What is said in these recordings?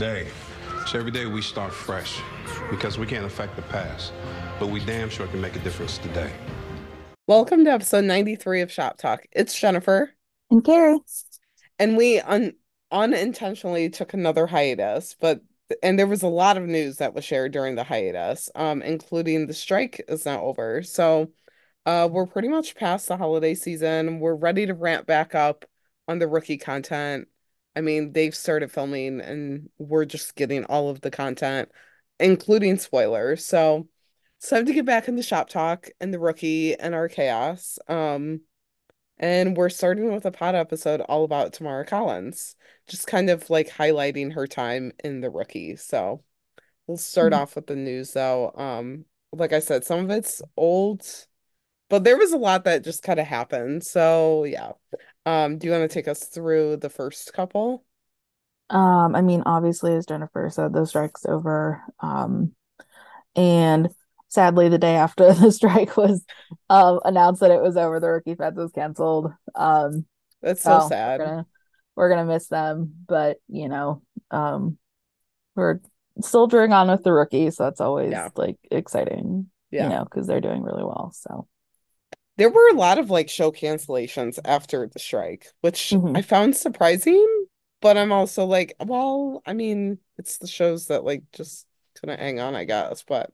today. So every day we start fresh because we can't affect the past, but we damn sure can make a difference today. Welcome to episode 93 of Shop Talk. It's Jennifer. And Kari. And we un- unintentionally took another hiatus, but and there was a lot of news that was shared during the hiatus, um, including the strike is now over. So uh we're pretty much past the holiday season. We're ready to ramp back up on the rookie content. I mean, they've started filming and we're just getting all of the content, including spoilers. So it's time to get back into shop talk and the rookie and our chaos. Um, and we're starting with a pod episode all about Tamara Collins, just kind of like highlighting her time in the rookie. So we'll start Mm-hmm. off with the news though. Um, like I said, some of it's old, but there was a lot that just kind of happened. So yeah. Um, do you want to take us through the first couple? Um, I mean, obviously, as Jennifer said, the strike's over. Um, and sadly, the day after the strike was um announced that it was over, the rookie feds was canceled. Um, That's so so sad. we're gonna we're gonna miss them, but you know, um, we're soldiering on with the rookies. so that's always Yeah. like exciting, Yeah. you know, because they're doing really well. So There were a lot of like show cancellations after the strike, which Mhm. I found surprising, but I'm also like, well, I mean, it's the shows that like just couldn't hang on, I guess, but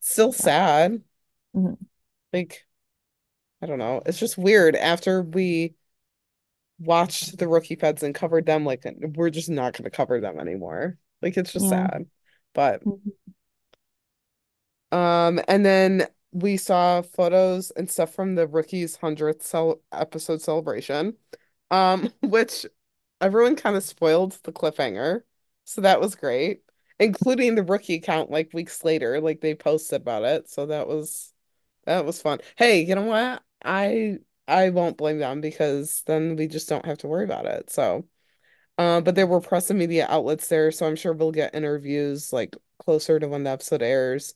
still sad. Mhm. Like, I don't know. It's just weird after we watched the rookie feds and covered them, like we're just not gonna cover them anymore. Like it's just Yeah. sad. But Mhm. Um, and then we saw photos and stuff from the Rookies 100th cel episode celebration, um, which everyone kind of spoiled the cliffhanger. So that was great, including the rookie account like weeks later, like they posted about it. So that was that was fun. Hey, you know what? I I won't blame them because then we just don't have to worry about it. So, uh, but there were press and media outlets there, so I'm sure we'll get interviews like closer to when the episode airs.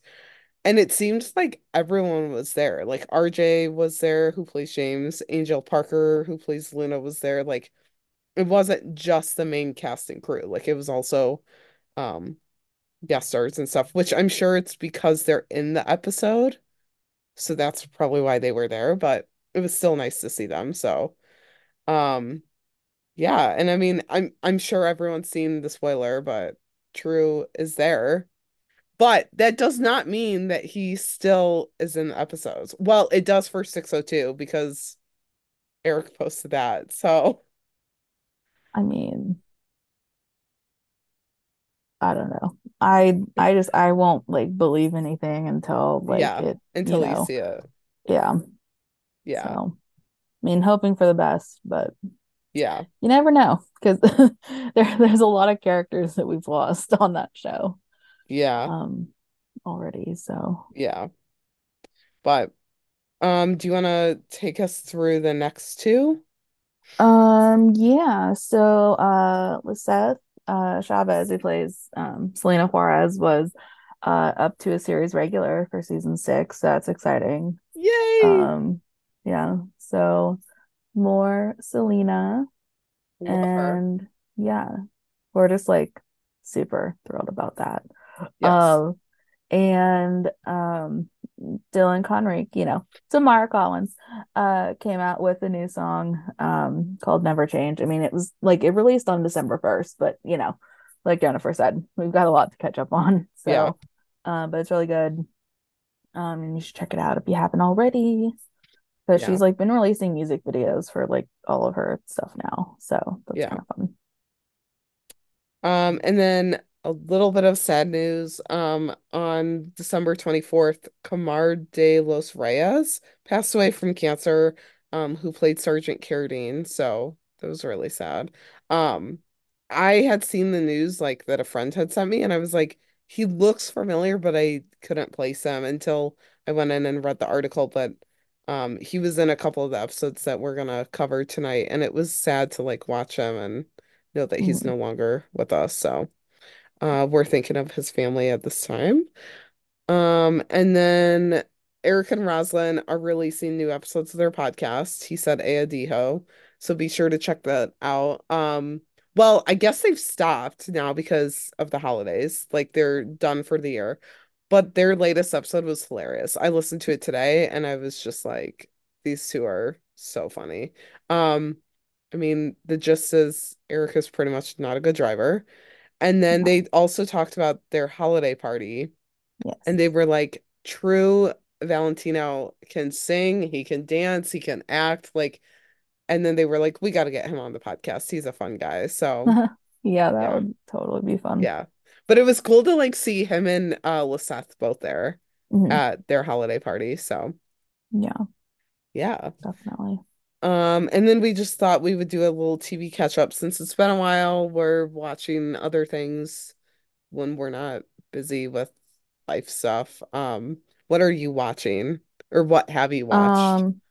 And it seems like everyone was there. Like Arjay was there, who plays James. Angel Parker, who plays Luna, was there. Like it wasn't just the main cast and crew. Like it was also um guest stars and stuff, which I'm sure it's because they're in the episode. So that's probably why they were there, but it was still nice to see them. So um yeah, and I mean I'm I'm sure everyone's seen the spoiler, but Tru is there. But that does not mean that he still is in the episodes. Well, it does for 602 because Eric posted that. So, I mean, I don't know. I I just I won't like believe anything until like Yeah, it until you you see it. yeah. Yeah. So I mean hoping for the best, but Yeah. you never know because there there's a lot of characters that we've lost on that show Yeah. um already. So Yeah. But um do you want to take us through the next two? um yeah, so uh Lisseth uh Chavez who plays um Selena Juarez was uh up to a series regular for season six. So that's exciting. Yay. Um, yeah, so more Selena, Love her. and yeah, we're just like super thrilled about that. Yes. Um, and um, Dylan Conrick, you know, Tamara Collins, uh, came out with a new song, um, called Never Change. I mean, it was like it released on December 1st, but you know, like Jennifer said, we've got a lot to catch up on. Yeah. So, um, but it's really good. Um, and you should check it out if you haven't already. Because Yeah. she's like been releasing music videos for like all of her stuff now. So that's Yeah. kind of fun. Um, and then a little bit of sad news. Um, on December 24th, Kamar de los Reyes passed away from cancer, um, who played Sergeant Carradine. So that was really sad. Um, I had seen the news like that a friend had sent me, and I was like, he looks familiar, but I couldn't place him until I went in and read the article. But um, he was in a couple of the episodes that we're gonna cover tonight, and it was sad to like watch him and know that he's Mhm. no longer with us. So uh we're thinking of his family at this time. Um and then Eric and Roselyn are releasing new episodes of their podcast. He said Ayadiho. So be sure to check that out. Um Well, I guess they've stopped now because of the holidays. Like they're done for the year. But their latest episode was hilarious. I listened to it today and I was just like, these two are so funny. Um, I mean, the gist is Eric is pretty much not a good driver. And then they also talked about their holiday party Yes. and they were like, Tru Valentino can sing, he can dance, he can act, like, and then they were like, we got to get him on the podcast. He's a fun guy. So, Yeah, that yeah, would totally be fun. yeah. But it was cool to like see him and uh Lisseth both there Mhm. at their holiday party. So, Yeah, yeah. definitely. Um, and then we just thought we would do a little TV catch up since it's been a while. We're watching other things when we're not busy with life stuff. Um, what are you watching or what have you watched? Um,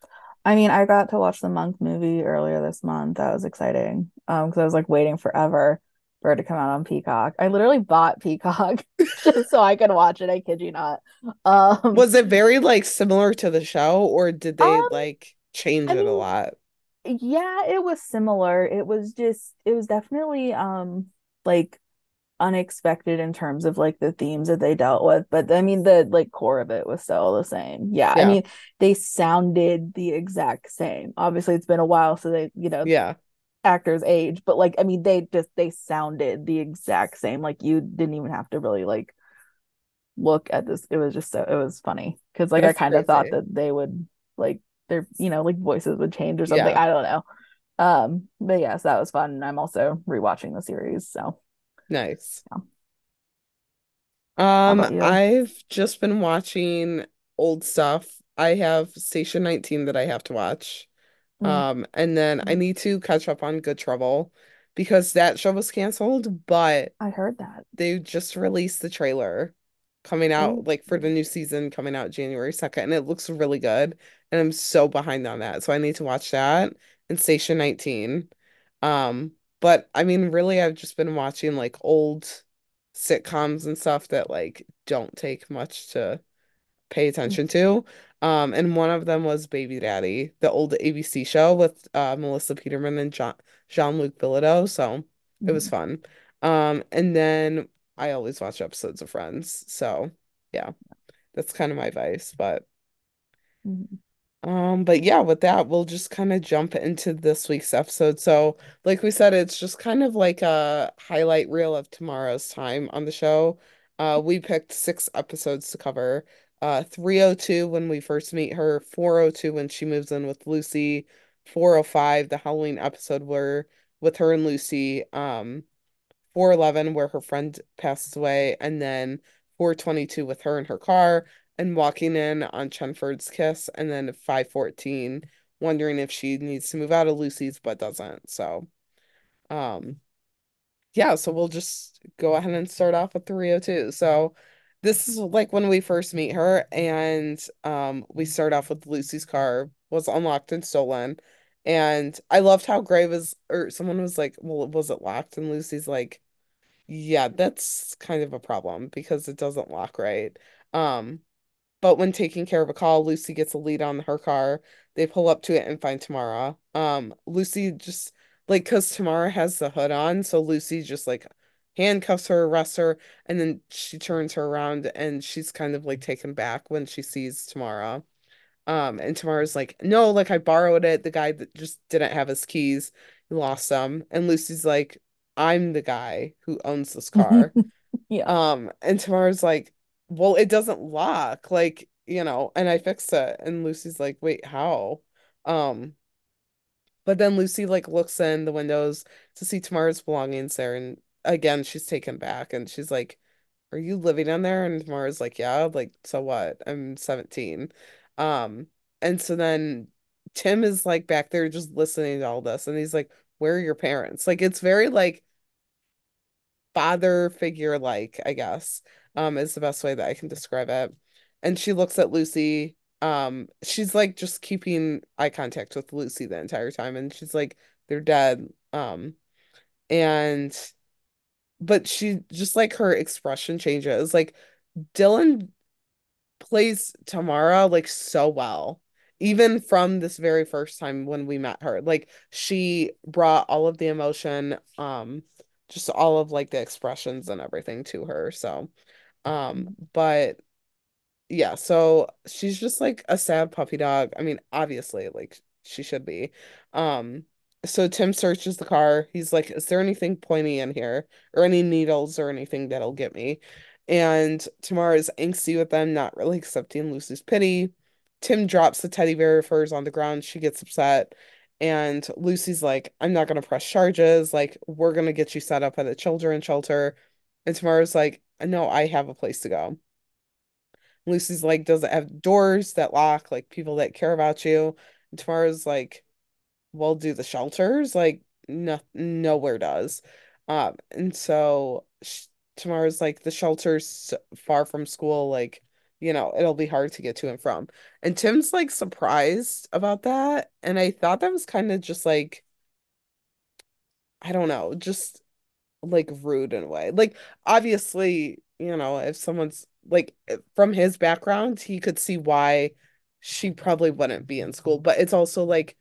I mean, I got to watch the Monk movie earlier this month. That was exciting. Um, because I was like waiting forever for it to come out on Peacock. I literally bought Peacock just so I could watch it. I kid you not. Um, Was it very like similar to the show or did they um, like change I it a lot? yeah, it was similar. It was just, it was definitely um like unexpected in terms of like the themes that they dealt with. But I mean, the like core of it was still the same. Yeah, I mean, they sounded the exact same. Obviously, it's been a while, so they, you know, Yeah. actors age, but like, I mean, they just they sounded the exact same. Like you didn't even have to really like look at this. It was just so it was funny because like I kind of thought that they would like their you know like voices would change or something. Yeah. I don't know. Um, but yes, that was fun. And I'm also rewatching the series. So Nice. yeah. Um. I've just been watching old stuff. I have Station 19 that I have to watch. Mm, Um, and then I need to catch up on Good Trouble because that show was canceled, but I heard that. they just released the trailer coming out like for the new season coming out January 2nd, and it looks really good. And I'm so behind on that. So I need to watch that and Station 19. Um, but I mean, really, I've just been watching like old sitcoms and stuff that like don't take much to pay attention to. Um, and one of them was Baby Daddy, the old ABC show with uh, Melissa Peterman and Jean Jean-Luc Bilodeau. So it was Mhm, fun. Um, and then I always watch episodes of Friends. So yeah, that's kind of my vice. But mhm, um, but yeah, with that, we'll just kind of jump into this week's episode. So, like we said, it's just kind of like a highlight reel of Tamara's time on the show. Uh, we picked six episodes to cover. Uh, 302 when we first meet her, 402 when she moves in with Lucy, 405 the Halloween episode where with her and Lucy, um, 411 where her friend passes away, and then 422 with her in her car and walking in on Chenford's kiss, and then 514 wondering if she needs to move out of Lucy's but doesn't. So, um, yeah, so we'll just go ahead and start off with 302. So, this is like when we first meet her, and um, we start off with Lucy's car was unlocked and stolen. And I loved how Gray was, or someone was like, Well, was it locked? And Lucy's like, yeah, that's kind of a problem because it doesn't lock right. Um, but when taking care of a call, Lucy gets a lead on her car. They pull up to it and find Tamara. Um, Lucy just like because Tamara has the hood on, so Lucy just like handcuffs her, arrests her, and then she turns her around and she's kind of like taken back when she sees Tamara. Um, and Tamara's like, no, like I borrowed it. The guy that just didn't have his keys, he lost them. And Lucy's like, I'm the guy who owns this car. Yeah. Um, and Tamara's like, well, it doesn't lock, like, you know, and I fixed it. And Lucy's like, wait, how? Um, but then Lucy like looks in the windows to see Tamara's belongings there, and again she's taken back and she's like, Are you living in there? And Tamara's like, Yeah, like, so what? I'm 17. Um, and so then Tim is like back there just listening to all this, and he's like, Where are your parents? Like it's very like father figure like, I guess, um, is the best way that I can describe it. And she looks at Lucy. Um, she's like just keeping eye contact with Lucy the entire time, and she's like, they're dead. Um, and but she just like her expression changes. Like Dylan plays Tamara like so well even from this very first time when we met her. Like she brought all of the emotion, um, just all of like the expressions and everything to her. So, um, but yeah, so she's just like a sad puppy dog. I mean, obviously, like she should be. Um, so Tim searches the car. He's like, "Is there anything pointy in here, or any needles, or anything that'll get me?" And Tamara is angsty with them, not really accepting Lucy's pity. Tim drops the teddy bear of hers on the ground. She gets upset. And Lucy's like, I'm not going to press charges. Like, we're going to get you set up at a children's shelter. And Tamara's like, no, I have a place to go. Lucy's like, does it have doors that lock, like people that care about you? And Tamara's like, well, do the shelters? Like, no, nowhere does. Um, and so sh Tamara's like, the shelter's far from school, like, you know, it'll be hard to get to and from. And Tim's like surprised about that. And I thought that was kind of just like, I don't know, just like rude in a way. Like, obviously, you know, if someone's like from his background, he could see why she probably wouldn't be in school. But it's also like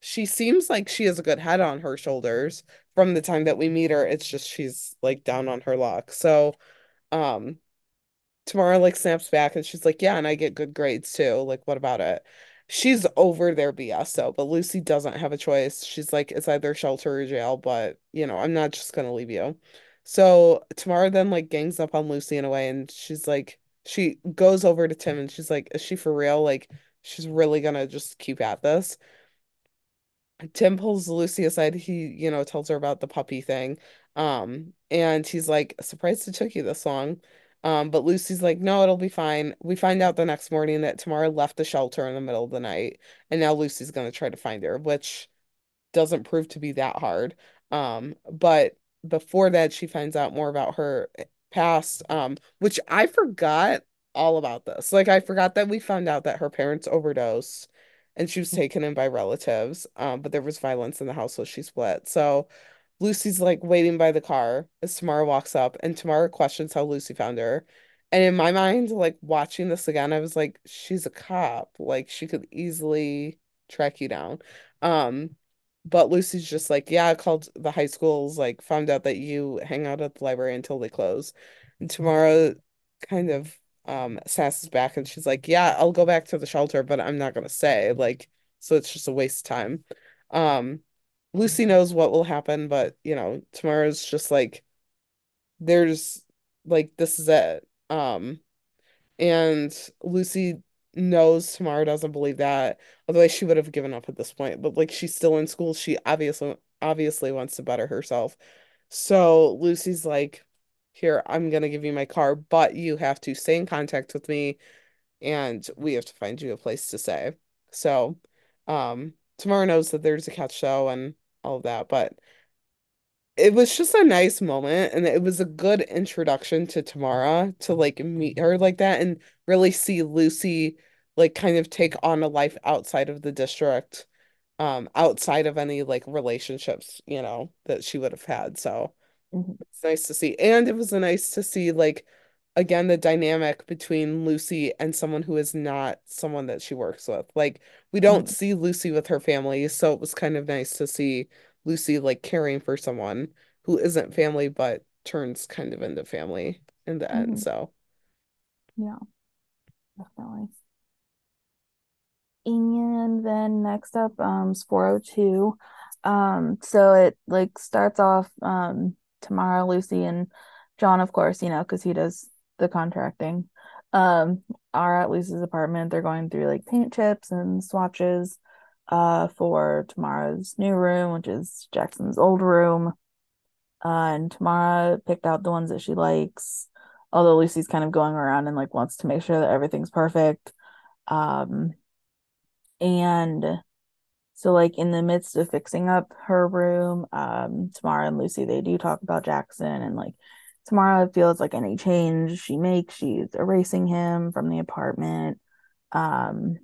she seems like she has a good head on her shoulders from the time that we meet her. It's just she's like down on her luck. So, um, Tamara like snaps back and she's like, Yeah, and I get good grades too. Like, what about it? She's over their BS though, but Lucy doesn't have a choice. She's like, It's either shelter or jail, but you know, I'm not just gonna leave you. So Tamara then like gangs up on Lucy in a way and she's like, she goes over to Tim and she's like, Is she for real? Like, she's really gonna just keep at this. Tim pulls Lucy aside. He, you know, tells her about the puppy thing. Um, and he's like, surprised it took you this long. Um, but Lucy's like, no, it'll be fine. We find out the next morning that Tamara left the shelter in the middle of the night, and now Lucy's gonna try to find her, which doesn't prove to be that hard. Um, but before that, she finds out more about her past, um, which I forgot all about this. Like I forgot that we found out that her parents overdosed and she was taken in by relatives. Um, but there was violence in the house, so she split. So Lucy's like waiting by the car as Tamara walks up, and Tamara questions how Lucy found her. And in my mind, like watching this again, I was like, she's a cop. Like she could easily track you down. Um, but Lucy's just like, yeah, I called the high schools, like found out that you hang out at the library until they close. And Tamara kind of um sasses back and she's like, Yeah, I'll go back to the shelter, but I'm not gonna say. Like, so it's just a waste of time. Um, Lucy knows what will happen, but you know, Tamara's just like, there's like this is it. Um, and Lucy knows Tamara doesn't believe that. Otherwise, she would have given up at this point. But like she's still in school, she obviously obviously wants to better herself. So Lucy's like, here, I'm gonna give you my car, but you have to stay in contact with me and we have to find you a place to stay. So, um, Tamara knows that there's a catch show and all of that, but it was just a nice moment and it was a good introduction to Tamara to like meet her like that and really see Lucy like kind of take on a life outside of the district, um, outside of any like relationships, you know, that she would have had. So Mm-hmm. it's nice to see. And it was nice to see like again the dynamic between Lucy and someone who is not someone that she works with. Like we don't Mhm. see Lucy with her family, so it was kind of nice to see Lucy like caring for someone who isn't family but turns kind of into family in the end. Mhm. So Yeah, definitely. And then next up, um, is 402. Um, so it like starts off um Tamara, Lucy, and John, of course, you know, because he does the contracting, um, are at Lucy's apartment. They're going through like paint chips and swatches uh for Tamara's new room, which is Jackson's old room. Uh, and Tamara picked out the ones that she likes, although Lucy's kind of going around and like wants to make sure that everything's perfect. Um, and so like in the midst of fixing up her room, um, Tamara and Lucy, they do talk about Jackson and like Tamara feels like any change she makes, she's erasing him from the apartment. Um,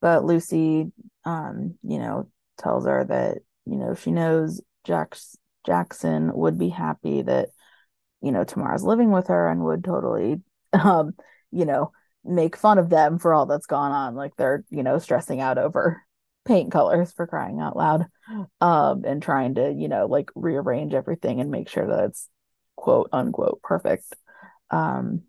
but Lucy, um, you know, tells her that, you know, she knows Jax Jackson would be happy that, you know, Tamara's living with her and would totally um, you know, make fun of them for all that's gone on. Like they're, you know, stressing out over paint colors for crying out loud. Um, and trying to, you know, like rearrange everything and make sure that it's quote unquote perfect. Um,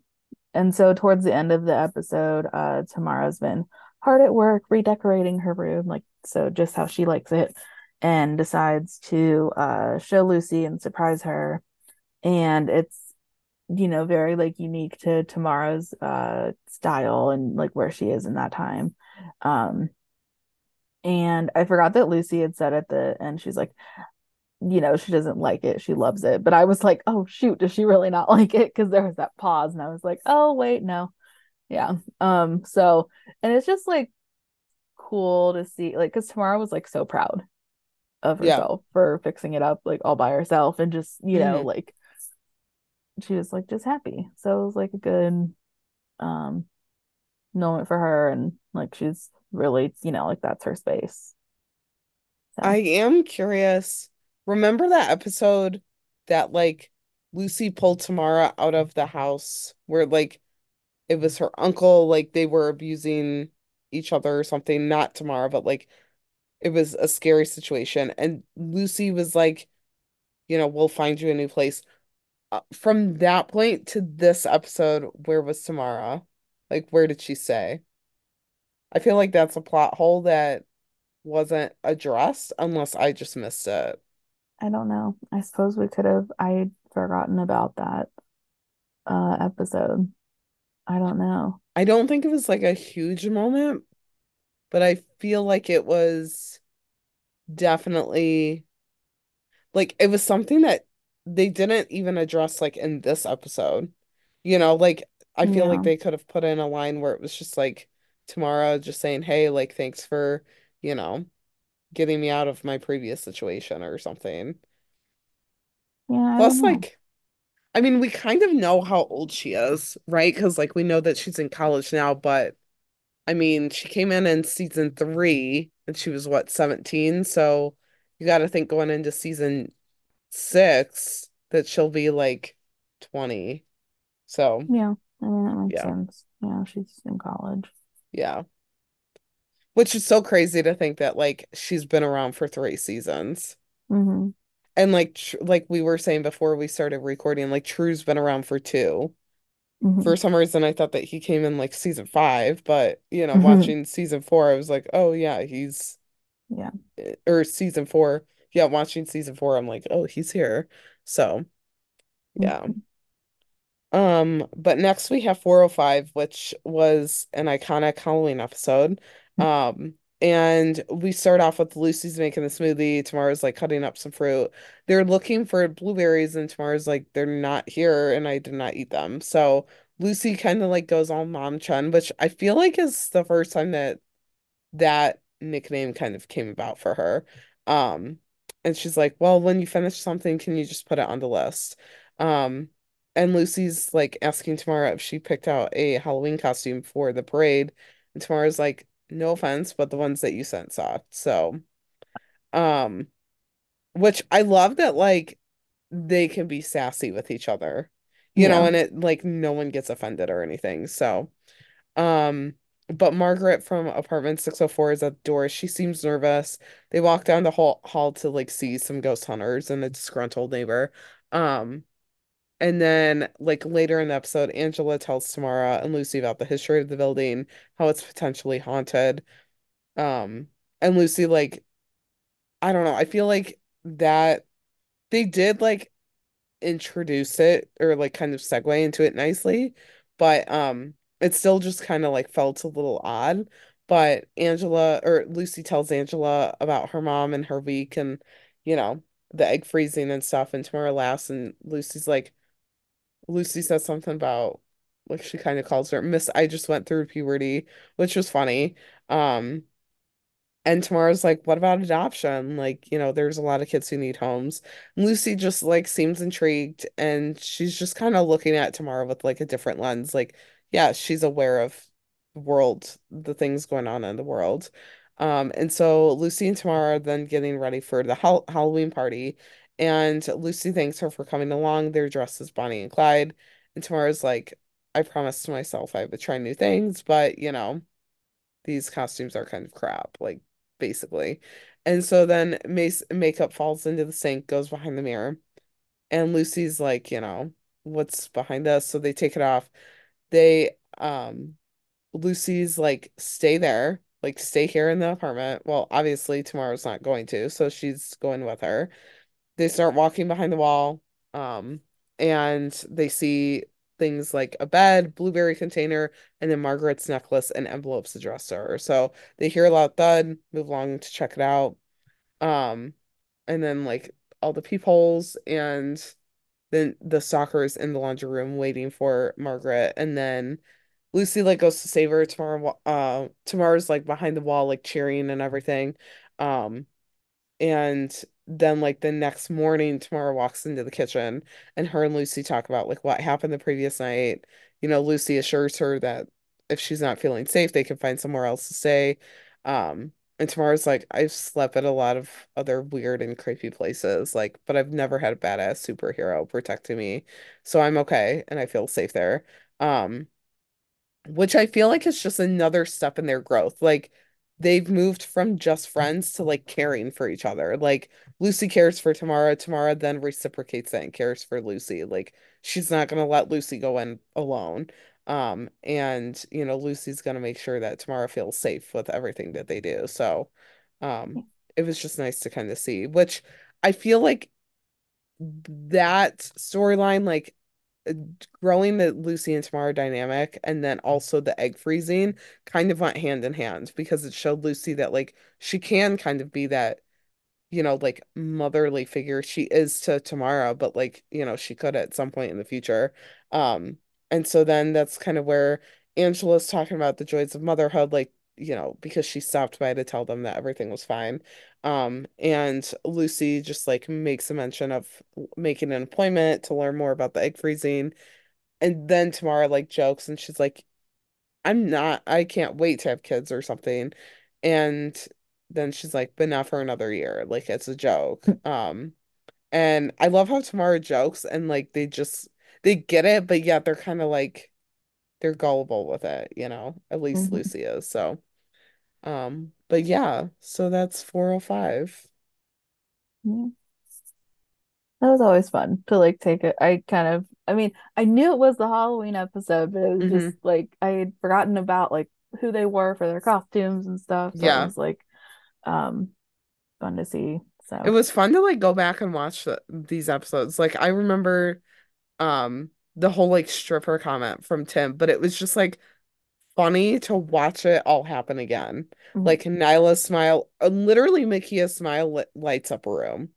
and so towards the end of the episode, uh, Tamara's been hard at work redecorating her room, like so just how she likes it, and decides to uh show Lucy and surprise her. And it's you know very like unique to Tamara's uh style and like where she is in that time. Um and I forgot that Lucy had said at the end, she's like, you know, she doesn't like it. She loves it. But I was like, oh, shoot, does she really not like it? Because there was that pause. And I was like, oh, wait, no. Yeah. Um, so, and it's just like cool to see, like, because Tamara was like so proud of Yeah. herself for fixing it up, like all by herself and just, you know, Mhm. like she was like just happy. So it was like a good um moment for her. And like she's really, you know, like that's her space. So, I am curious. Remember that episode that like Lucy pulled Tamara out of the house where like it was her uncle, like they were abusing each other or something, not Tamara, but like it was a scary situation. And Lucy was like, you know, we'll find you a new place. Uh, from that point to this episode, where was Tamara? Like, where did she stay? I feel like that's a plot hole that wasn't addressed unless I just missed it. I don't know. I suppose we could have I'd forgotten about that uh episode. I don't know. I don't think it was like a huge moment, but I feel like it was definitely like it was something that they didn't even address like in this episode. You know, like I feel like they could have put in a line where it was just like Tamara just saying, "Hey, like thanks for, you know, getting me out of my previous situation or something." Yeah, I Plus, like, I mean, we kind of know how old she is, right? Because like we know that she's in college now, but I mean, she came in in season three and she was what, 17? So you got to think going into season six that she'll be like 20. So Yeah, I mean that makes yeah, sense. Yeah, she's in college. yeah. Which is so crazy to think that like she's been around for three seasons. hmm And like tr like we were saying before we started recording, like Tru's been around for two. hmm For some reason, I thought that he came in like season five, but you know, hmm watching season four, I was like, oh yeah, he's Yeah. or season four. Yeah, watching season four, I'm like, oh, he's here. So yeah. Mhm. Um, but next we have 405, which was an iconic Halloween episode. Um, and we start off with Lucy's making the smoothie, Tamara's like cutting up some fruit. They're looking for blueberries, and Tamara's like, they're not here, and I did not eat them. So Lucy kind of like goes on Mom Chen, which I feel like is the first time that that nickname kind of came about for her. Um, and she's like, "Well, when you finish something, can you just put it on the list?" Um, and Lucy's like asking Tamara if she picked out a Halloween costume for the parade, and Tamara's like, "No offense, but the ones that you sent sucked." So, um, which I love that like they can be sassy with each other, you know, and it like no one gets offended or anything. So. Um, but Margaret from apartment 604 is at the door. She seems nervous. They walk down the hall, hall to like see some ghost hunters and a disgruntled neighbor. Um, and then like later in the episode, Angela tells Tamara and Lucy about the history of the building, how it's potentially haunted. Um, and Lucy like, I don't know, I feel like that they did like introduce it or like kind of segue into it nicely, but um it still just kind of like felt a little odd. But Angela or Lucy tells Angela about her mom and her week and you know the egg freezing and stuff and Tamara laughs and Lucy's like Lucy says something about like she kind of calls her Miss I just went through puberty, which was funny. Um and Tamara's like, what about adoption? Like, you know, there's a lot of kids who need homes. Lucy just like seems intrigued and she's just kind of looking at Tamara with like a different lens. Like, yeah, she's aware of the world, the things going on in the world. Um, and so Lucy and Tamara are then getting ready for the Hall Halloween party. And Lucy thanks her for coming along. They're dressed as Bonnie and Clyde. And Tamara's like, I promised to myself I would try new things, but you know, these costumes are kind of crap, like basically. And so then Mace makeup falls into the sink, goes behind the mirror, and Lucy's like, you know, what's behind us? So they take it off. They um Lucy's like, stay there, like stay here in the apartment. Well, obviously Tamara's not going to, so she's going with her. They start walking behind the wall, um, and they see things like a bed, blueberry container, and then Margaret's necklace and envelopes addressed her. So they hear a loud thud, move along to check it out. Um, and then like all the peepholes and then the stalkers in the laundry room waiting for Margaret, and then Lucy like goes to save her. Tamara, uh, Tamar's like behind the wall, like cheering and everything. Um, and then like the next morning, Tamara walks into the kitchen, and her and Lucy talk about like what happened the previous night. You know, Lucy assures her that if she's not feeling safe, they can find somewhere else to stay. Um, and Tamara's like, I've slept at a lot of other weird and creepy places, like, but I've never had a badass superhero protecting me, so I'm okay and I feel safe there. Um, which I feel like is just another step in their growth. Like they've moved from just friends to like caring for each other. Like Lucy cares for Tamara, Tamara then reciprocates that and cares for Lucy. Like she's not gonna let Lucy go in alone. Um, and you know, Lucy's gonna make sure that Tamara feels safe with everything that they do. So, um, it was just nice to kind of see, which I feel like that storyline, like growing the Lucy and Tamara dynamic and then also the egg freezing kind of went hand in hand because it showed Lucy that like she can kind of be that you know like motherly figure. She is to Tamara but like you know she could at some point in the future. Um and so then that's kind of where Angela's talking about the joys of motherhood like you know because she stopped by to tell them that everything was fine um and Lucy just like makes a mention of making an appointment to learn more about the egg freezing and then Tamara like jokes and she's like I'm not I can't wait to have kids or something and then she's like but not for another year like it's a joke um and I love how Tamara jokes and like they just they get it but yet they're kind of like they're gullible with it you know at least Mhm. Lucy is so um but yeah so that's 405 Yeah. That was always fun to like take it. I kind of, I mean, I knew it was the Halloween episode, but it was hmm just like I had forgotten about like who they were for their costumes and stuff. So it yeah was like um fun to see. So it was fun to like go back and watch the, these episodes like I remember um the whole like stripper comment from Tim but it was just like funny to watch it all happen again. mhm. Like Nyla's smile, uh, literally Mekia's smile lit, lights up a room.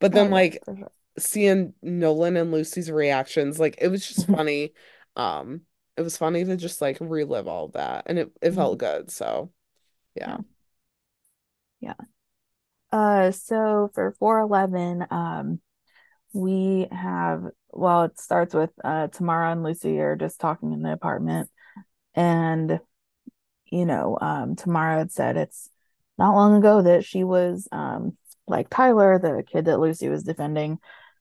But oh then yeah, like sure. seeing Nolan and Lucy's reactions, like it was just funny. Um, it was funny to just like relive all that, and it it felt Mhm. good. So yeah. Yeah. Yeah. Uh so for 411, um we have well, it starts with uh Tamara and Lucy are just talking in the apartment and you know, um, Tamara had said it's not long ago that she was um, like Tyler, the kid that Lucy was defending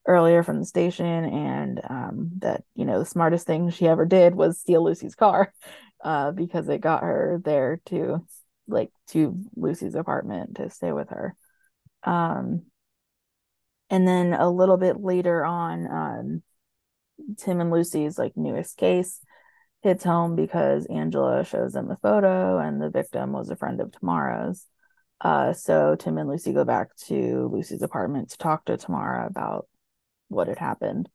earlier from the station, and um, that, you know, the smartest thing she ever did was steal Lucy's car uh, because it got her there to like to Lucy's apartment to stay with her. Um, and then a little bit later on, um, Tim and Lucy's like newest case hits home because Angela shows them the photo and the victim was a friend of Tamara's. Uh, so Tim and Lucy go back to Lucy's apartment to talk to Tamara about what had happened.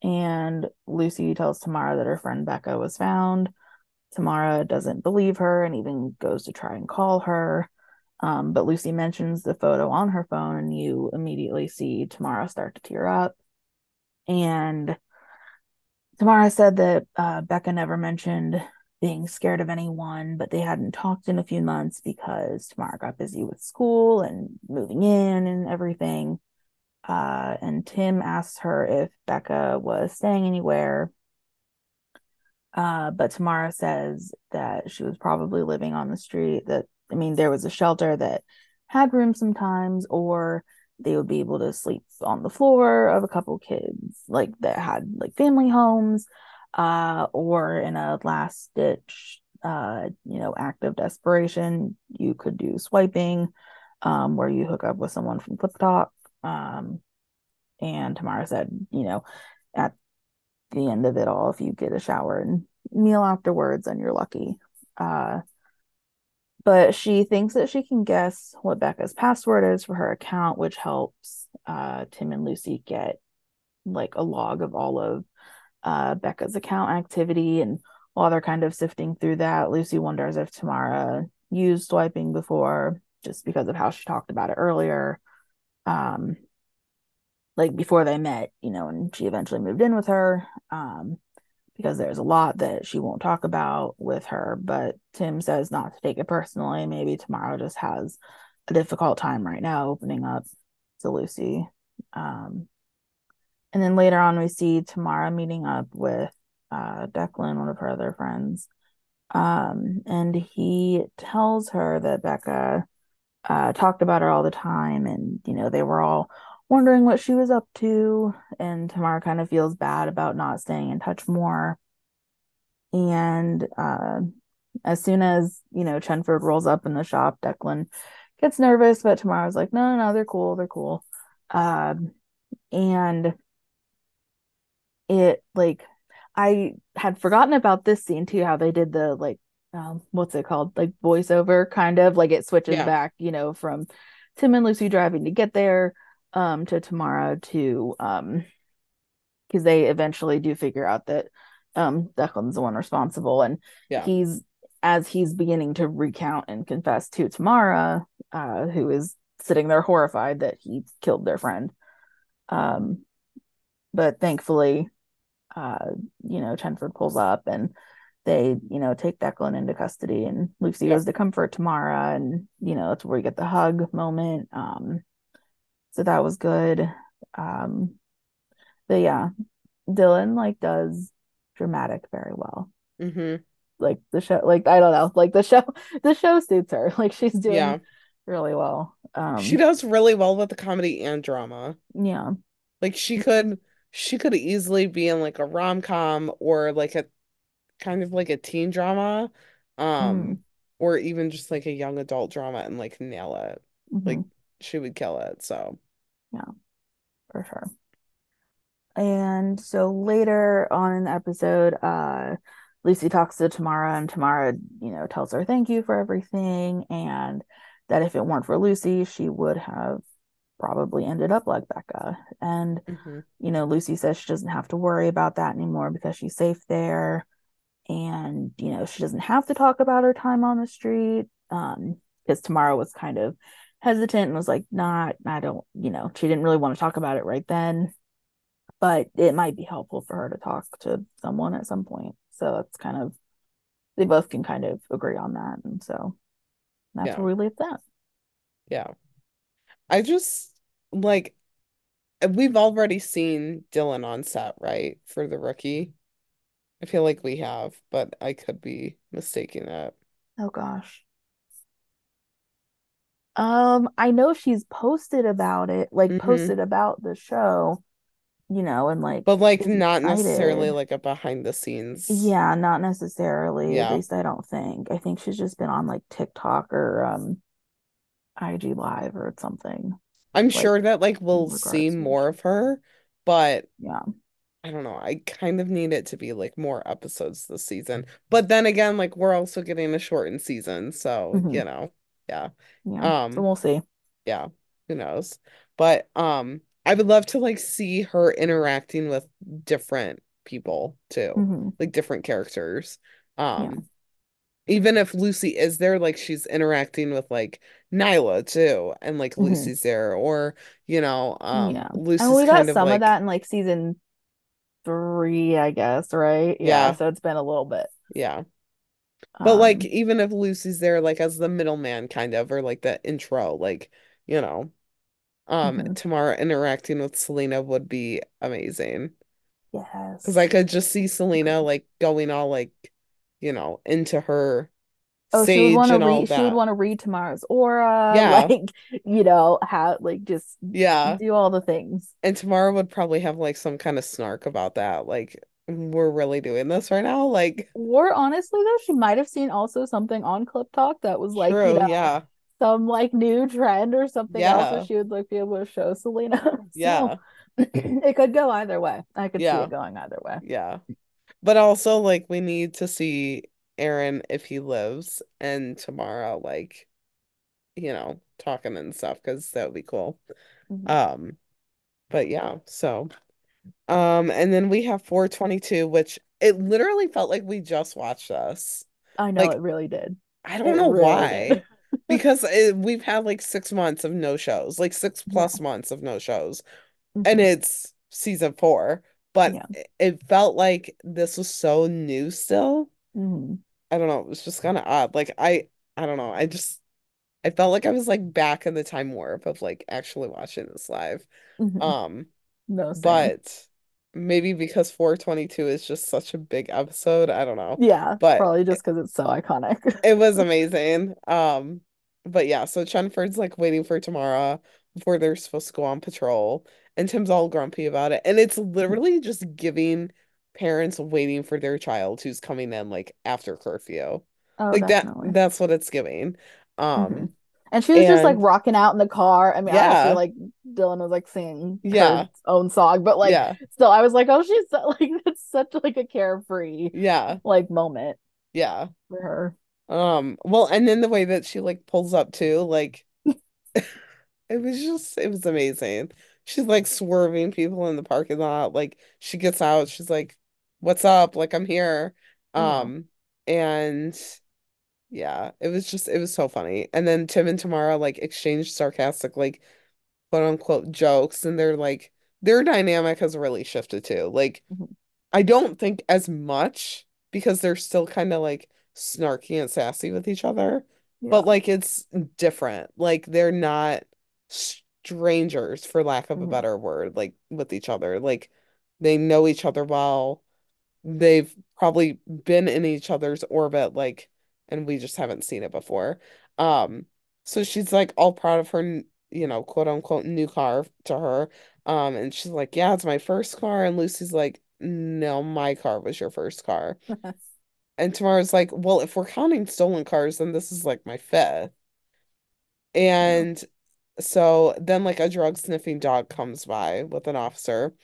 And Lucy tells Tamara that her friend Becca was found. Tamara doesn't believe her and even goes to try and call her. Um, but Lucy mentions the photo on her phone, and you immediately see Tamara start to tear up. And Tamara said that uh, Becca never mentioned being scared of anyone, but they hadn't talked in a few months because Tamara got busy with school and moving in and everything. Uh, and Tim asked her if Becca was staying anywhere. Uh, but Tamara says that she was probably living on the street. That, I mean, there was a shelter that had room sometimes, or they would be able to sleep on the floor of a couple kids like that had like family homes uh, or in a last ditch, uh, you know, act of desperation, you could do swiping, um, where you hook up with someone from Flip Talk. Um, and Tamara said, you know, at the end of it all, if you get a shower and meal afterwards, then you're lucky. Uh, but she thinks that she can guess what Becca's password is for her account, which helps uh, Tim and Lucy get like a log of all of uh, Becca's account activity. And while they're kind of sifting through that, Lucy wonders if Tamara used swiping before, just because of how she talked about it earlier. Um, like before they met, you know, and she eventually moved in with her. Um, because there's a lot that she won't talk about with her. But Tim says not to take it personally. Maybe Tamara just has a difficult time right now opening up to Lucy. Um, and then later on, we see Tamara meeting up with uh, Declan, one of her other friends. Um, and he tells her that Becca uh, talked about her all the time, and you know they were all wondering what she was up to. And Tamara kind of feels bad about not staying in touch more. And uh, as soon as, you know, Chenford rolls up in the shop, Declan gets nervous, but Tamara's like, no, no, no, they're cool. They're cool. Um, and it, like, I had forgotten about this scene too, how they did the, like, um, what's it called? Like voiceover kind of like it switches yeah. back, you know, from Tim and Lucy driving to get there um to Tamara to um because they eventually do figure out that um Declan's the one responsible and yeah. he's as he's beginning to recount and confess to Tamara, uh, who is sitting there horrified that he killed their friend. Um, but thankfully, uh, you know, Chenford pulls up and they, you know, take Declan into custody and Lucy yeah. goes to comfort Tamara and, you know, that's where we get the hug moment. Um, so that was good um but yeah dylan like does dramatic very well mm-hmm. like the show like i don't know like the show the show suits her like she's doing yeah. really well um she does really well with the comedy and drama yeah like she could she could easily be in like a rom-com or like a kind of like a teen drama um mm. or even just like a young adult drama and like nail it mm-hmm. like she would kill it so yeah, for sure. And so later on in the episode, uh, Lucy talks to Tamara, and Tamara, you know, tells her thank you for everything, and that if it weren't for Lucy, she would have probably ended up like Becca. And, mm-hmm. you know, Lucy says she doesn't have to worry about that anymore because she's safe there. And, you know, she doesn't have to talk about her time on the street. Um, because Tamara was kind of hesitant and was like, not, I don't, you know, she didn't really want to talk about it right then, but it might be helpful for her to talk to someone at some point. So it's kind of, they both can kind of agree on that. And so that's yeah. where we leave that. Yeah. I just like, uh, we've already seen Dylan on set, right? For the rookie. I feel like we have, but I could be mistaking that. Oh gosh. Um, I know she's posted about it, like mm-hmm. posted about the show, you know, and like but like not excited. necessarily like a behind the scenes. Yeah, not necessarily. Yeah. At least I don't think. I think she's just been on like TikTok or um IG live or something. I'm like, sure that like we'll see more of her, but yeah. I don't know. I kind of need it to be like more episodes this season. But then again, like we're also getting a shortened season, so mm-hmm. you know yeah. Yeah. Um, so we'll see. Yeah. Who knows? But um, I would love to like see her interacting with different people too, mm-hmm. like different characters. Um, yeah. even if Lucy is there, like she's interacting with like Nyla too, and like mm-hmm. Lucy's there, or you know, um, yeah. Lucy's and we got some like... of that in like season three, I guess, right? Yeah. yeah. So it's been a little bit. Yeah. But um, like even if Lucy's there like as the middleman kind of or like the intro, like, you know, um mm-hmm. Tamara interacting with Selena would be amazing. Yes. Because I could just see Selena like going all like, you know, into her oh, she would want to read she would want to read Tamara's aura. Yeah. Like, you know, how like just yeah do all the things. And Tamara would probably have like some kind of snark about that. Like we're really doing this right now. Like, Or honestly though, she might have seen also something on Clip Talk that was like, you know, yeah, some like new trend or something else that she would like be able to show Selena. So yeah, it could go either way. I could see it going either way. yeah. But also, like, we need to see Aaron if he lives and Tamara, like, you know, talking and stuff, because that would be cool. Mhm. Um, but yeah, so um, and then we have 422, which it literally felt like we just watched this. I know Like, it really did. I don't It know really why. Because it, we've had like six months of no shows, like six Yeah. plus months of no shows, and Mhm. it's season four. But Yeah. it, it felt like this was so new still. Mhm. I don't know. It was just kind of odd. Like I, I don't know. I just, I felt like I was like back in the time warp of like actually watching this live. Mhm. Um, No, same. but maybe because 422 is just such a big episode. I don't know. Yeah, But probably just because it's so iconic. it was amazing. Um, but yeah, so Chenford's like waiting for tomorrow before they're supposed to go on patrol, and Tim's all grumpy about it. And it's literally just giving parents waiting for their child who's coming in like after curfew. Oh, Like that that's what it's giving. Um, Mhm. And she was just like rocking out in the car. I mean, obviously, yeah, like Dylan was like singing yeah, own song, but like yeah, still, I was like, oh, she's like it's such like a carefree yeah, like moment yeah. for her. Um, well, and then the way that she like pulls up too, like it was just it was amazing. She's like swerving people in the parking lot. Like she gets out, she's like, "What's up? Like I'm here." Yeah. Um, and yeah, it was just it was so funny. And then Tim and Tamara like exchanged sarcastic like quote unquote jokes, and they're like their dynamic has really shifted too. Like Mhm. I don't think as much because they're still kind of like snarky and sassy with each other, Yeah. but like it's different. Like they're not strangers, for lack of a Mhm. better word, like with each other. Like they know each other well. They've probably been in each other's orbit, like, and we just haven't seen it before. Um, so she's like all proud of her, you know, quote unquote new car to her. Um, and she's like, Yeah, it's my first car. And Lucy's like, No, my car was your first car. And Tamara's like, Well, if we're counting stolen cars, then this is like my fifth. Yeah. And so then like a drug sniffing dog comes by with an officer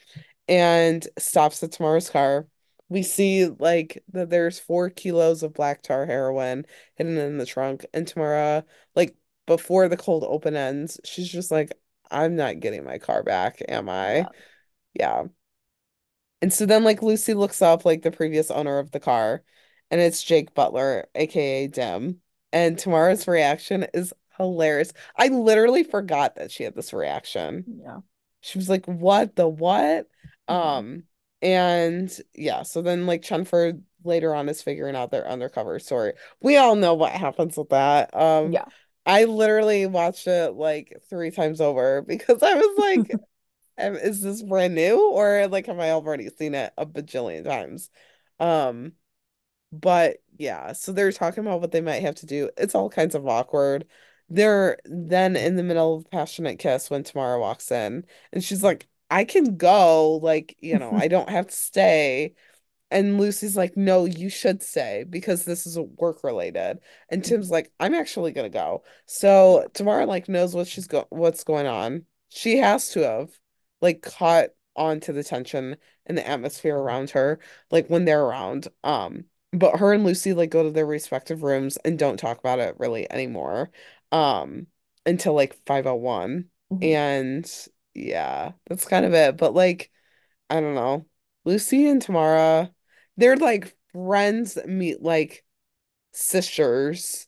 and stops at Tamara's car. We see like that there's four kilos of black tar heroin hidden in the trunk, and Tamara, like before the cold open ends, she's just like, I'm not getting my car back, am I? Yeah. Yeah. And so then like Lucy looks up like the previous owner of the car, and it's Jake Butler, aka Dim. And Tamara's reaction is hilarious. I literally forgot that she had this reaction. Yeah. She was like, "What the what?" Mhm. Um, and yeah, so then like Chenford later on is figuring out their undercover story. We all know what happens with that. Um, Yeah. I literally watched it like three times over because I was like, is this brand new or like have I already seen it a bajillion times? Um, but yeah, so they're talking about what they might have to do. It's all kinds of awkward. They're then in the middle of a passionate kiss when Tamara walks in, and she's like, I can go, like, you know, I don't have to stay. And Lucy's like, no, you should stay because this is work related. And Tim's like, I'm actually gonna go. So Tamara like knows what she's go what's going on. She has to have like caught on to the tension and the atmosphere around her, like when they're around. Um, but her and Lucy like go to their respective rooms and don't talk about it really anymore. Um, until like 501. Mhm. And yeah, that's kind of it. But like, I don't know. Lucy and Tamara. They're like friends that meet like sisters,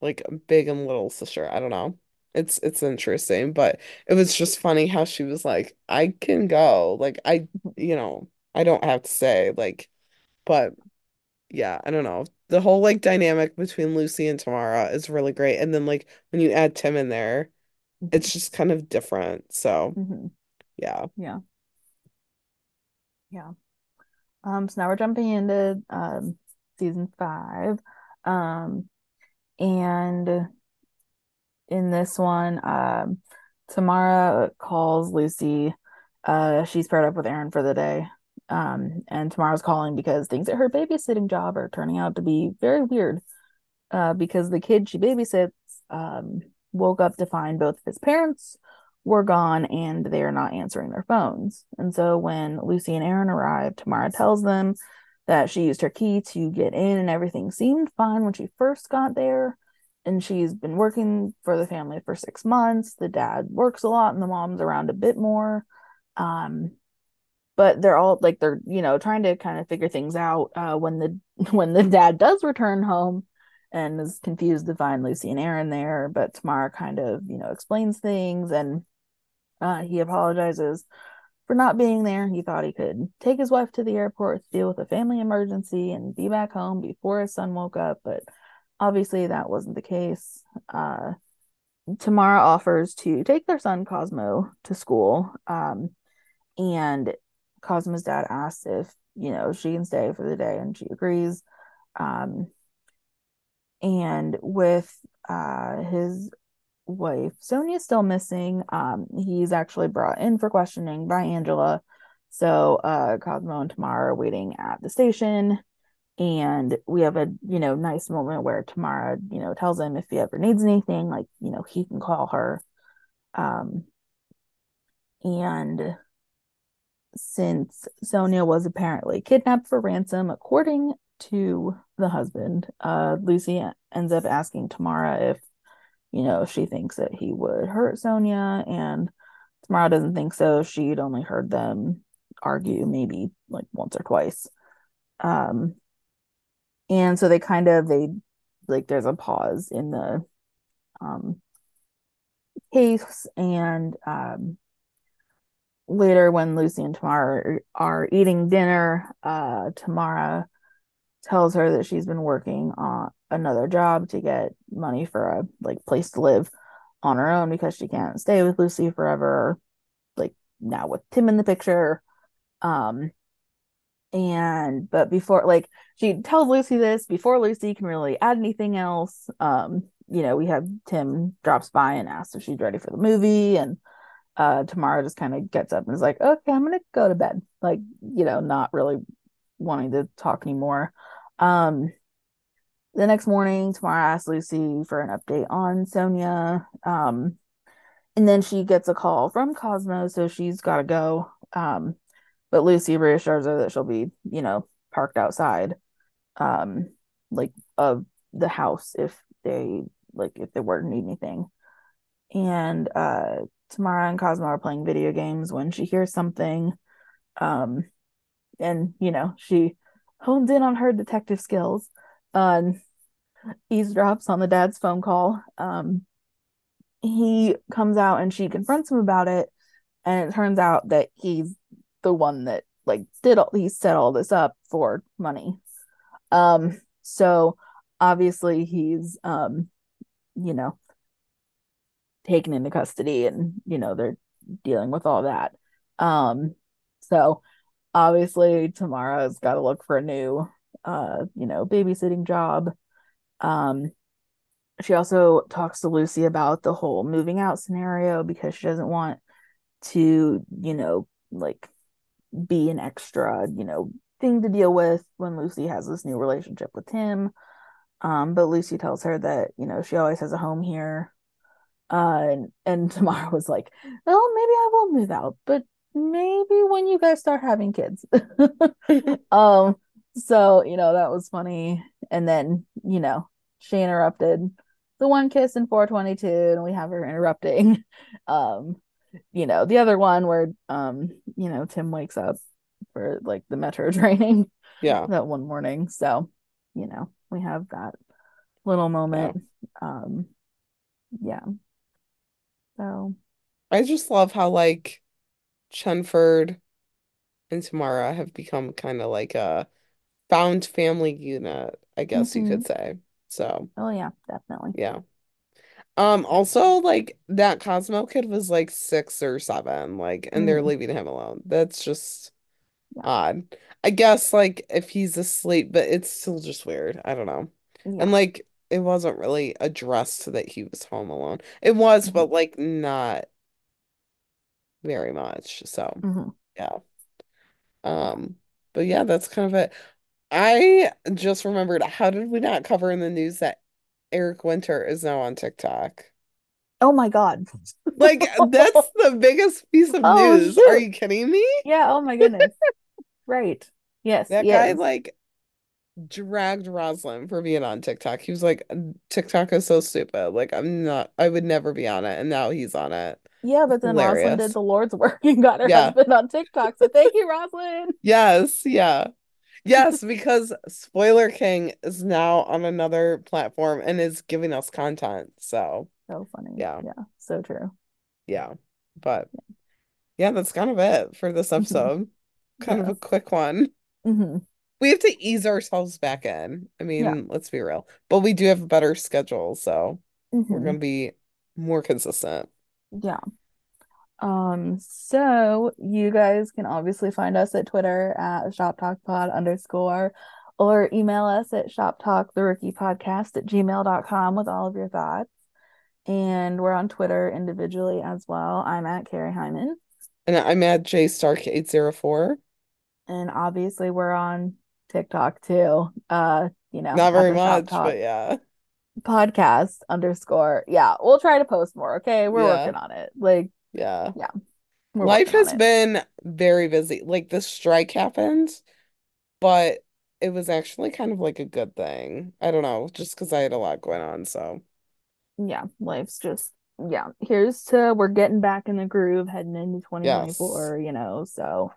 like big and little sister. I don't know. It's it's interesting, but it was just funny how she was like, I can go. Like I, you know, I don't have to say, Like, but yeah, I don't know. The whole like dynamic between Lucy and Tamara is really great. And then like when you add Tim in there, it's just kind of different. So Mhm. yeah. Yeah. Yeah. Um, so now we're jumping into um season five. Um, and in this one, um, Tamara calls Lucy. Uh, she's paired up with Aaron for the day. Um, and Tamara's calling because things at her babysitting job are turning out to be very weird. Uh, because the kid she babysits um, woke up to find both of his parents were gone and they're not answering their phones. And so when Lucy and Aaron arrive, Tamara tells them that she used her key to get in and everything seemed fine when she first got there. And she's been working for the family for six months. The dad works a lot and the mom's around a bit more. Um, but they're all like they're you know trying to kind of figure things out uh, when the when the dad does return home and is confused to find Lucy and Aaron there. But Tamara kind of you know explains things and uh, he apologizes for not being there. He thought he could take his wife to the airport deal with a family emergency and be back home before his son woke up, but obviously that wasn't the case. Uh, Tamara offers to take their son Cosmo to school. Um, and Cosmo's dad asks if, you know, she can stay for the day and she agrees. Um, and with uh, his wife. Sonia's still missing. Um, he's actually brought in for questioning by Angela. So uh, Cosmo and Tamara are waiting at the station. And we have a, you know, nice moment where Tamara, you know, tells him if he ever needs anything, like, you know, he can call her. Um, and since Sonia was apparently kidnapped for ransom, according to the husband, uh, Lucy ends up asking Tamara if you know, she thinks that he would hurt Sonia, and Tamara doesn't think so. She'd only heard them argue maybe like once or twice. Um, and so they kind of they like there's a pause in the um case, and um, later when Lucy and Tamara are, eating dinner, uh, Tamara tells her that she's been working on another job to get money for a like place to live on her own because she can't stay with Lucy forever like now with Tim in the picture. Um and but before like she tells Lucy this before Lucy can really add anything else. Um you know we have Tim drops by and asks if she's ready for the movie and uh Tamara just kind of gets up and is like okay I'm gonna go to bed. Like you know not really wanting to talk anymore. Um the next morning, Tamara asks Lucy for an update on Sonia. Um, and then she gets a call from Cosmo, so she's got to go. Um, but Lucy reassures her that she'll be, you know, parked outside, um, like of the house if they like if they were to need anything. And uh, Tamara and Cosmo are playing video games when she hears something, um, and you know she hones in on her detective skills. Um, eavesdrops on the dad's phone call. Um, he comes out and she confronts him about it, and it turns out that he's the one that like did all he set all this up for money. Um, so obviously he's um, you know, taken into custody, and you know they're dealing with all that. Um, so obviously Tamara's got to look for a new uh, you know, babysitting job. Um, she also talks to Lucy about the whole moving out scenario because she doesn't want to, you know, like be an extra, you know, thing to deal with when Lucy has this new relationship with Tim. Um, but Lucy tells her that, you know, she always has a home here. Uh, and, and Tamara was like, well, maybe I will move out, but maybe when you guys start having kids. um, so, you know, that was funny. And then, you know, she interrupted the one kiss in 422 and we have her interrupting um you know the other one where um you know tim wakes up for like the metro training yeah. that one morning. So you know we have that little moment. Yeah. um yeah. So. I just love how like chenford and tamara have become kind of like a found family unit, I guess mm-hmm. you could say. So, oh yeah, definitely. Yeah. Um, also like that Cosmo kid was like six or seven, like, and mm they're leaving him alone. That's just yeah. odd. I guess like if he's asleep, but it's still just weird. I don't know. Yeah. And like it wasn't really addressed that he was home alone. It was, mm-hmm. but like not very much. So mm-hmm. yeah. Um, but yeah, that's kind of it. I just remembered, how did we not cover in the news that Eric Winter is now on TikTok? Oh my God. Like, that's the biggest piece of Oh, news. Are shoot. you kidding me? Yeah, oh my goodness. Right. Yes, That guy, like, dragged Roselyn for being on TikTok. He was like, TikTok is so stupid. Like, I'm not, I would never be on it. And now he's on it. Yeah, but then Roselyn Hilarious. did the Lord's work and got her Yeah. husband on TikTok. So thank you, Roselyn. Yes, yeah. Yes, because Spoiler King is now on another platform and is giving us content. So, So funny. Yeah. Yeah, so true. yeah. But yeah, that's kind of it for this episode. Kind of a quick one. hmm We have to ease ourselves back in. I mean, Yeah. let's be real. But we do have a better schedule, so we're hmm gonna be more consistent. Yeah. Um, so you guys can obviously find us at Twitter at Shop Talk Pod underscore or email us at Shop Talk the Rookie Podcast at gmail.com with all of your thoughts. And we're on Twitter individually as well. I'm at Kari Hyman. And I'm at jstark804. And obviously we're on TikTok too. Uh, you know, Not very at the Shop much, but yeah. podcast underscore. Yeah, we'll try to post more. Okay, we're Yeah. working on it. Like Yeah. we're Life has been very busy. Like the strike happened, but it was actually kind of like a good thing. I don't know, just because I had a lot going on. So yeah, life's just yeah. Here's to we're getting back in the groove heading into 2024, you know. So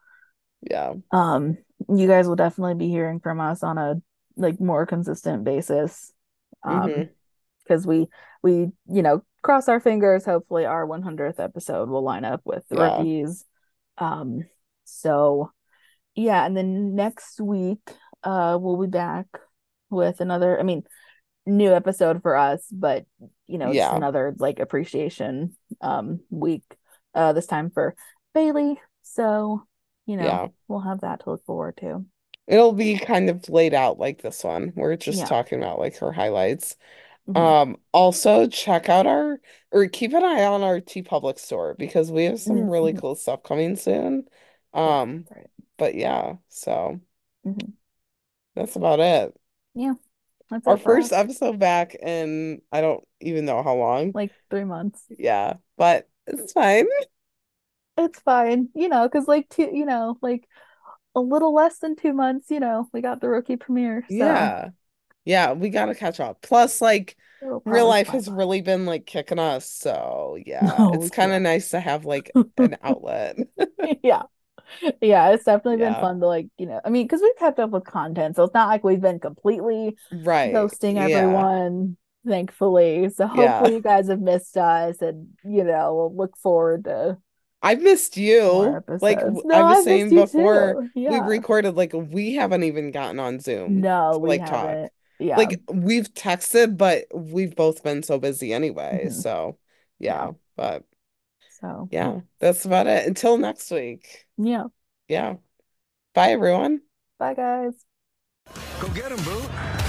yeah, um you guys will definitely be hearing from us on a like more consistent basis. Um Mhm. because we we, you know, cross our fingers, hopefully our 100th episode will line up with the Yeah. rookies. Um so yeah, and then next week uh we'll be back with another I mean new episode for us, but you know, Yeah. another like appreciation um week uh this time for Bailey. So, you know, yeah. we'll have that to look forward to. It'll be kind of laid out like this one. We're just Yeah. talking about like her highlights. Mhm. Um, also check out our or keep an eye on our TeePublic store because we have some really Mhm. cool stuff coming soon. Um, right. but yeah, so Mhm. that's about it. Yeah. That's Our first us. episode back in I don't even know how long. like three months. Yeah, but it's fine. It's fine, you know, because like two, you know, like a little less than two months, you know, we got the rookie premiere, so Yeah. Yeah, we gotta catch up. Plus, like, it'll real life has by. really been like kicking us. So, yeah, Oh, it's kind yeah. of nice to have like an outlet. Yeah. Yeah, it's definitely been fun to like, you know, I mean, because we've kept up with content, so it's not like we've been completely Right. ghosting Yeah. everyone, thankfully. So Yeah. hopefully you guys have missed us and, you know, we'll look forward to I've missed you. Like, No, I was I've saying before too. we Yeah. recorded, like, we haven't even gotten on Zoom No, to we like talk. Haven't. Yeah. Like, we've texted, but we've both been so busy anyway. Mhm. So, Yeah. yeah, but So, yeah, that's about it. Until next week. yeah. Yeah. Bye, everyone. Bye, guys. Go get him, boo.